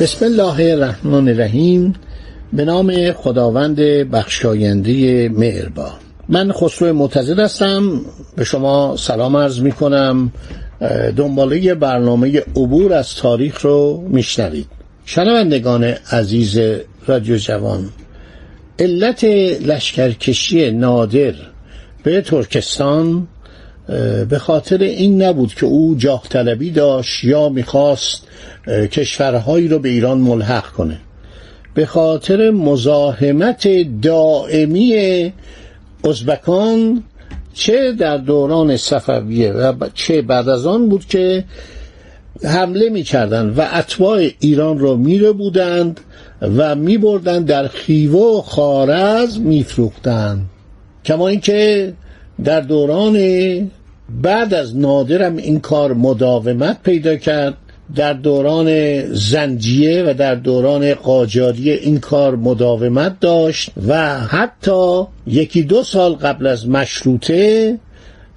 بسم الله الرحمن الرحیم. به نام خداوند بخشاینده مهربان من خسرو معتزد هستم. به شما سلام عرض می کنم دنباله برنامه عبور از تاریخ رو میشنوید. شنوندگان عزیز رادیو جوان علت لشکرکشی نادر به ترکستان به خاطر این نبود که او جاه طلبی داشت یا می‌خواست کشورهایی رو به ایران ملحق کنه. به خاطر مزاحمت دائمی ازبکان چه در دوران صفویه و چه بعد از آن بود که حمله می‌کردند و اتباع ایران را میره بودند و میبردند در خیوه و خارز میفروختند. کما اینکه در دوران بعد از نادرم این کار مداومت پیدا کرد در دوران زنجیه و در دوران قاجاریه این کار مداومت داشت و حتی یکی دو سال قبل از مشروطه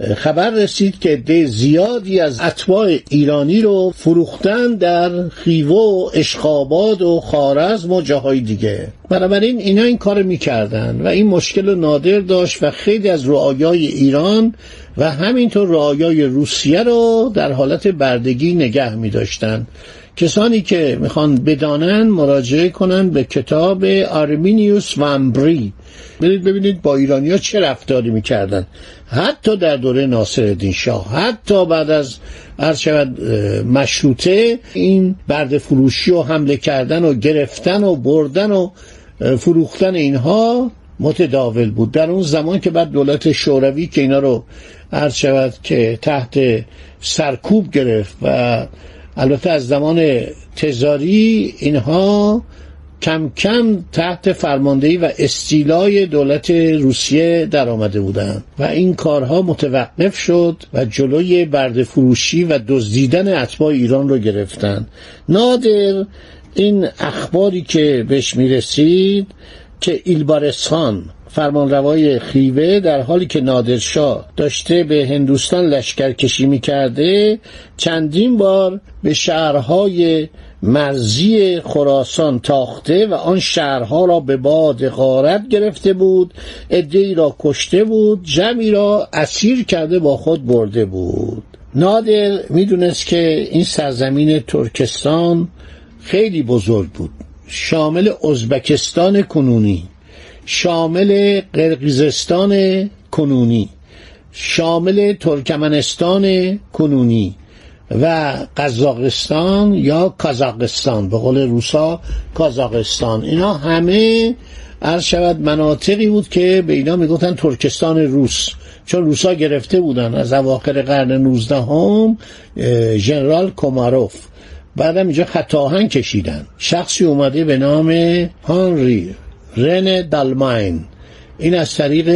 خبر رسید که ده زیادی از اتباع ایرانی رو فروختن در خیوه و اشخاباد و خارزم و جاهای دیگه بنابراین اینا این کار می‌کردن و این مشکل نادر داشت و خیلی از رعایای ایران و همینطور رعایای روسیه رو در حالت بردگی نگه می داشتن. کسانی که می‌خوان بدانن مراجعه کنن به کتاب آرمینیوس ومبری برید ببینید با ایرانیا چه رفتاری می‌کردن. حتی در دوره ناصر شاه حتی بعد از عرض مشروطه این برد فروشی و حمله کردن و گرفتن و بردن و فروختن اینها متداول بود. در اون زمان که بعد دولت شوروی که اینا رو عرض که تحت سرکوب گرفت و البته از زمان تزاری اینها کم کم تحت فرماندهی و استیلای دولت روسیه در آمده بودند و این کارها متوقف شد و جلوی برد فروشی و دزدیدن اتباع ایران رو گرفتن نادر این اخباری که بهش می‌رسید که ایلبارستان فرمانروای خیوه در حالی که نادرشاه داشته به هندوستان لشکرکشی می‌کرده چندین بار به شهرهای مرزی خراسان تاخته و آن شهرها را به باد غارت گرفته بود ادهی را کشته بود جمعی را اسیر کرده با خود برده بود. نادر می‌دونست که این سرزمین ترکستان خیلی بزرگ بود شامل ازبکستان کنونی. شامل قرقیزستان کنونی شامل ترکمنستان کنونی و قزاقستان یا کازاقستان به قول روسا کازاقستان. اینا همه عرض شود مناطقی بود که به اینا می‌گفتن ترکستان روس. چون روسا گرفته بودن از اواخر قرن 19 هم ژنرال کوماروف. بعدم اینجا خطاهن کشیدن. شخصی اومده به نام هانری. رن دالماین. این از طریق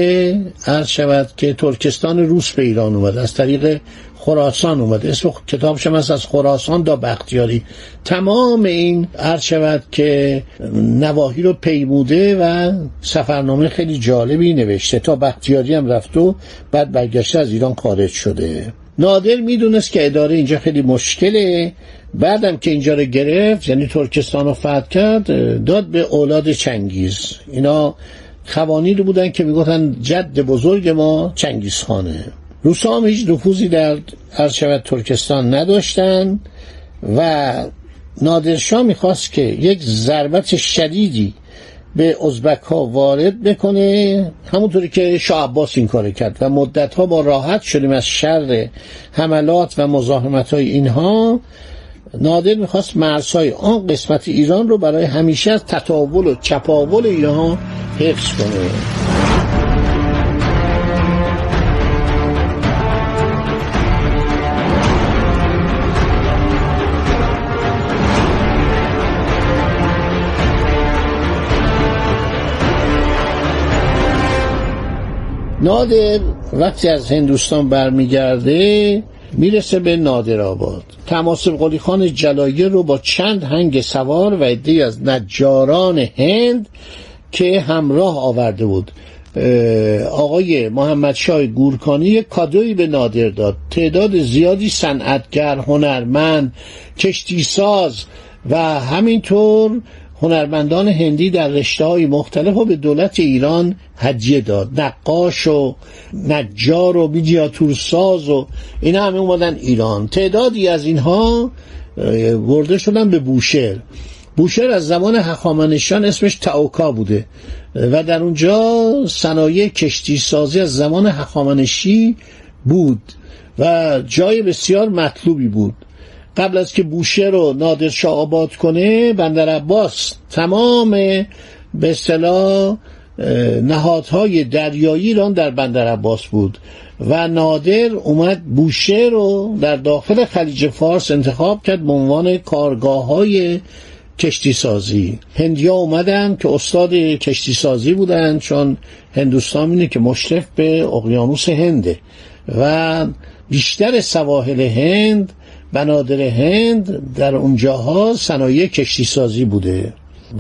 عرض شود که ترکستان روس به ایران اومد. از طریق خراسان اومد. اسم کتابش هست از خراسان دا بختیاری. تمام این عرض شود که نواحی رو پیموده و سفرنامه خیلی جالبی نوشته. تا بختیاری هم رفت و بعد برگشته از ایران خارج شده. نادر می‌دونست که اداره اینجا خیلی مشکله. بعدم که اینجا رو گرفت یعنی ترکستان رو فتح کرد داد به اولاد چنگیز. اینا خوانید بودن که می‌گفتن جد بزرگ ما چنگیز خانه. روسا هم هیچ نفوذی در شود ترکستان نداشتن و نادرشاه می‌خواست که یک ضربت شدیدی به ازبک ها وارد بکنه. همونطوری که شاه عباس این کار کرد و مدت ها با راحت شدیم از شر حملات و مزاحمت های اینها. نادر می‌خواست مرزهای آن قسمت ایران رو برای همیشه از تطاول و چپاول ایران حفظ کنه. نادر وقتی از هندوستان برمیگرده می‌رسه به نادر آباد. تماسب قلی خان جلایر رو با چند هنگ سوار و عده از نجاران هند که همراه آورده بود. آقای محمد شاه گورکانی کادوی به نادر داد. تعداد زیادی صنعتگر هنرمند کشتی ساز و همینطور هنرمندان هندی در رشته های مختلف و به دولت ایران هدیه داد. نقاش و نجار و بیجیاتورساز و اینا همه اومدن ایران. تعدادی از اینها برده شدن به بوشهر. بوشهر از زمان هخامنشیان اسمش تاوکا بوده. و در اونجا صنایع کشتی سازی از زمان هخامنشی بود و جای بسیار مطلوبی بود. قبل از که بوشهر رو نادرشاه آباد کنه بندر عباس تمام به اصطلاح نهادهای دریایی ایران در بندر عباس بود و نادر اومد بوشهر رو در داخل خلیج فارس انتخاب کرد به عنوان کارگاه های کشتی سازی هندیا اومدن که استاد کشتی سازی بودن چون هندوستان اینه که مشرف به اقیانوس هنده و بیشتر سواحل هند بنادر هند در اونجاها صنایع کشتی سازی بوده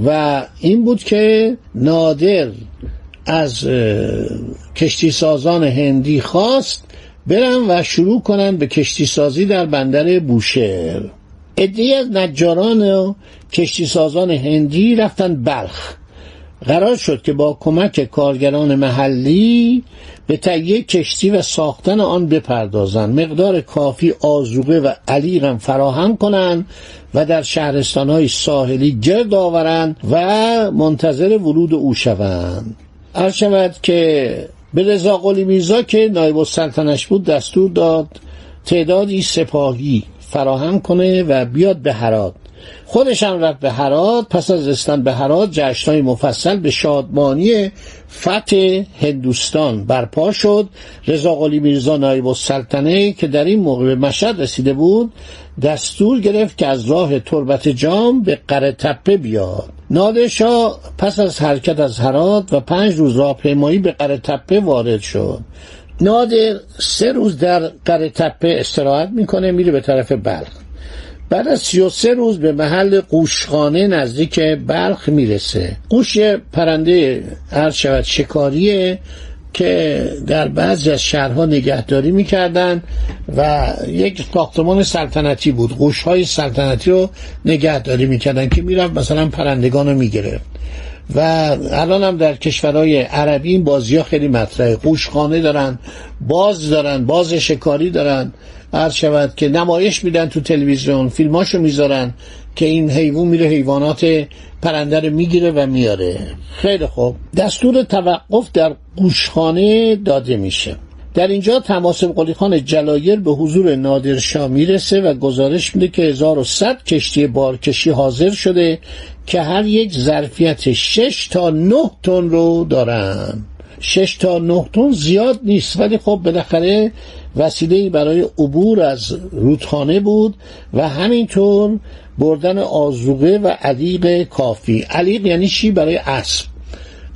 و این بود که نادر از کشتی سازان هندی خواست برن و شروع کنن به کشتی سازی در بندر بوشهر. ادهی از نجاران و کشتی سازان هندی رفتن بلخ. قرار شد که با کمک کارگران محلی به تهیه کشتی و ساختن آن بپردازند. مقدار کافی آزوقه و علیقم فراهم کنند و در شهرستان های ساحلی گرد آورند و منتظر ورود او شوند. هر شود که به رضا قلی میرزا که نایب السلطنش بود دستور داد تعدادی سپاهی فراهم کنه و بیاد به هرات. خودش هم رفت به هرات پس از رسیدن به هرات جشنهای مفصل به شادمانی فتح هندوستان برپا شد. رضا قلی میرزا نایب السلطنه که در این موقع به مشهد رسیده بود دستور گرفت که از راه تربت جام به قره تپه بیاد. نادرشاه پس از حرکت از هرات و پنج روز راهپیمایی به قره تپه وارد شد. نادر سه روز در قره تپه استراحت می‌کنه میره به طرف بلخ. بعد از 33 روز به محل قوشخانه نزدیک بلخ می‌رسه. قوش پرنده هر شود شکاریه که در بعضی از شهرها نگهداری می‌کردن و یک ساختمان سلطنتی بود. قوش های سلطنتی رو نگهداری می‌کردن که می‌رفت مثلا پرندگان رو می‌گرفت. و الان هم در کشورهای عربی این بازی ها خیلی مطرحه. قوشخانه دارن باز دارن باز شکاری دارن. عرض شود که نمایش میدن تو تلویزیون فیلماشو می‌ذارن که این حیوان میره حیوانات پرنده رو می‌گیره و میاره. خیلی خوب. دستور توقف در گوشخانه داده میشه. در اینجا تماسب قلی خان جلایر به حضور نادرشاه می‌رسه و گزارش میده که 1100 کشتی بارکشی حاضر شده که هر یک ظرفیت 6 تا 9 تن رو دارن. 6 تا 9 تن زیاد نیست ولی خب بالاخره وسیله برای عبور از رودخانه بود و همینطور بردن آزوقه و علیق کافی. علیق یعنی چی برای اسب؟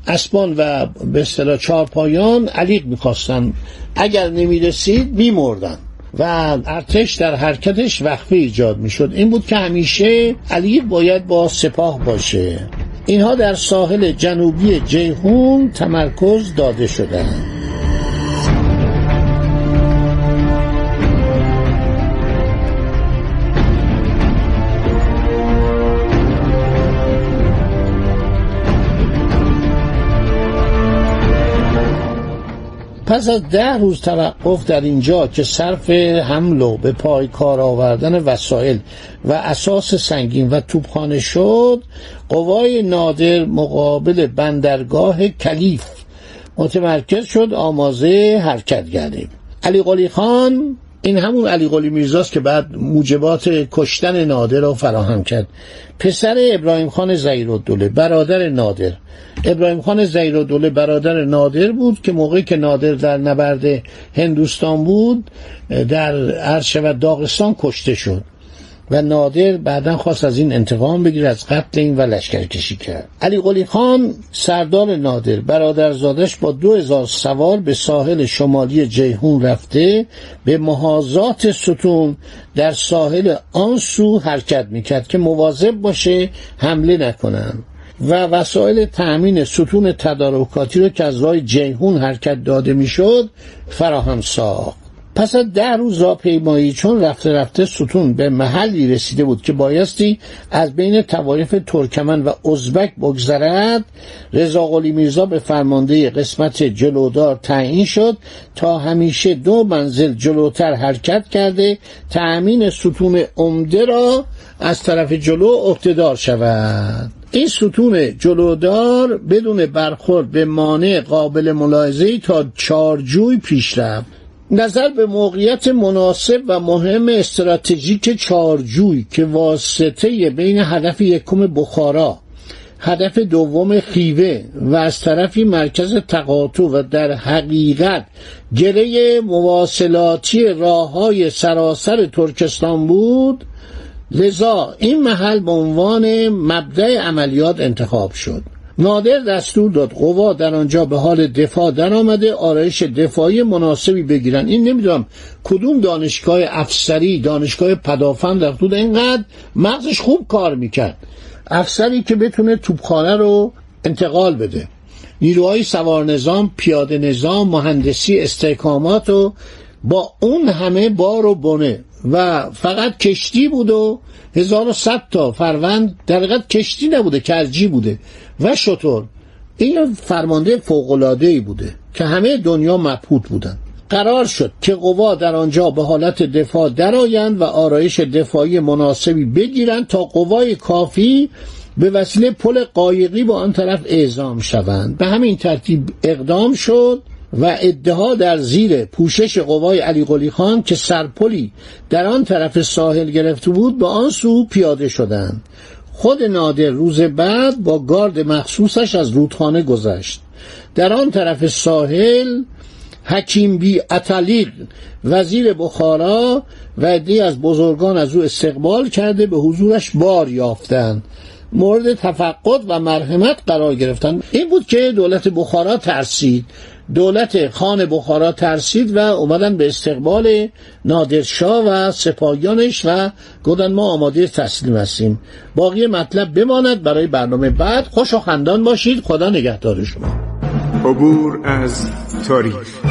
اسبان و به اصطلاح چارپایان علیق می‌خواستن. اگر نمی‌رسید میمردن و ارتش در حرکتش وقفه ایجاد می‌شد. این بود که همیشه علیق باید با سپاه باشه. اینها در ساحل جنوبی جیهون تمرکز داده شدند. پس از ده روز توقف در اینجا که صرف حمل و به پای کار آوردن وسایل و اساس سنگین و توپخانه شد قوای نادر مقابل بندرگاه کلیف متمرکز شد آمازه حرکت گردیم علی قلی خان این همون علی قلی میرزاست که بعد موجبات کشتن نادر را فراهم کرد. پسر ابراهیم خان زیرالدوله برادر نادر. ابراهیم خان زیرالدوله برادر نادر بود که موقعی که نادر در نبرد هندوستان بود در عرش و داغستان کشته شد. و نادر بعدا خواست از این انتقام بگیره از قتل این و لشکر کشی کرد. علی قلی خان سردار نادر برادرزادش با دو هزار سوار به ساحل شمالی جیهون رفته به محاذات ستون در ساحل آن سو حرکت می‌کرد که مواظب باشه حمله نکنن. و وسایل تأمین ستون تدارکاتی رو که از راه جیهون حرکت داده می‌شد فراهم ساخت. پس از ده روز راهپیمایی چون رفته رفته ستون به محلی رسیده بود که بایستی از بین توایف ترکمن و ازبک بگذرد رضا قلی میرزا به فرمانده قسمت جلودار تعیین شد تا همیشه دو منزل جلوتر حرکت کرده تأمین ستون عمده را از طرف جلو اقتدار شود. این ستون جلودار بدون برخورد به مانع قابل ملاحظه تا چارجوی پیش رفت. نظر به موقعیت مناسب و مهم استراتژیک چارجوی که واسطه بین هدف یکم بخارا هدف دوم خیوه و از طرفی مرکز تقاطع و در حقیقت گره مواصلاتی راه های سراسر ترکستان بود لذا این محل به عنوان مبدع عملیات انتخاب شد. نادر دستور داد قوا در آنجا به حال دفاع در آمده آرایش دفاعی مناسبی بگیرن. این نمی‌دونم کدوم دانشگاه افسری دانشگاه پدافند در حدود اینقدر مغزش خوب کار می‌کرد. افسری که بتونه توپخانه رو انتقال بده. نیروهای سوار نظام پیاده نظام مهندسی استحکامات و با اون همه بار و بنه و فقط کشتی بود و 1100 تا فروند در کشتی نبوده کرجی بوده. و شطور. این فرمانده ای بوده که همه دنیا مبهوت بودن. قرار شد که قوا در آنجا به حالت دفاع درآیند و آرایش دفاعی مناسبی بگیرند تا قوای کافی به وسیله پل قایقی با آن طرف اعزام شوند. به همین ترتیب اقدام شد و ادعا در زیر پوشش قوای علی قلی خان که سرپلی در آن طرف ساحل گرفته بود به آن سو پیاده شدند. خود نادر روز بعد با گارد مخصوصش از رودخانه گذشت. در آن طرف ساحل حکیم بی اتلیق وزیر بخارا و از بزرگان از او استقبال کرده به حضورش بار یافتند. مورد تفقد و مرحمت قرار گرفتند این بود که دولت بخارا ترسید. دولت خان بخارا ترسید و اومدن به استقبال نادرشاه و سپاهیانش و گفتن ما آماده تسلیم هستیم. باقی مطلب بماند. برای برنامه بعد خوش و خندان باشید. خدا نگهدار شما. عبور از تاریخ.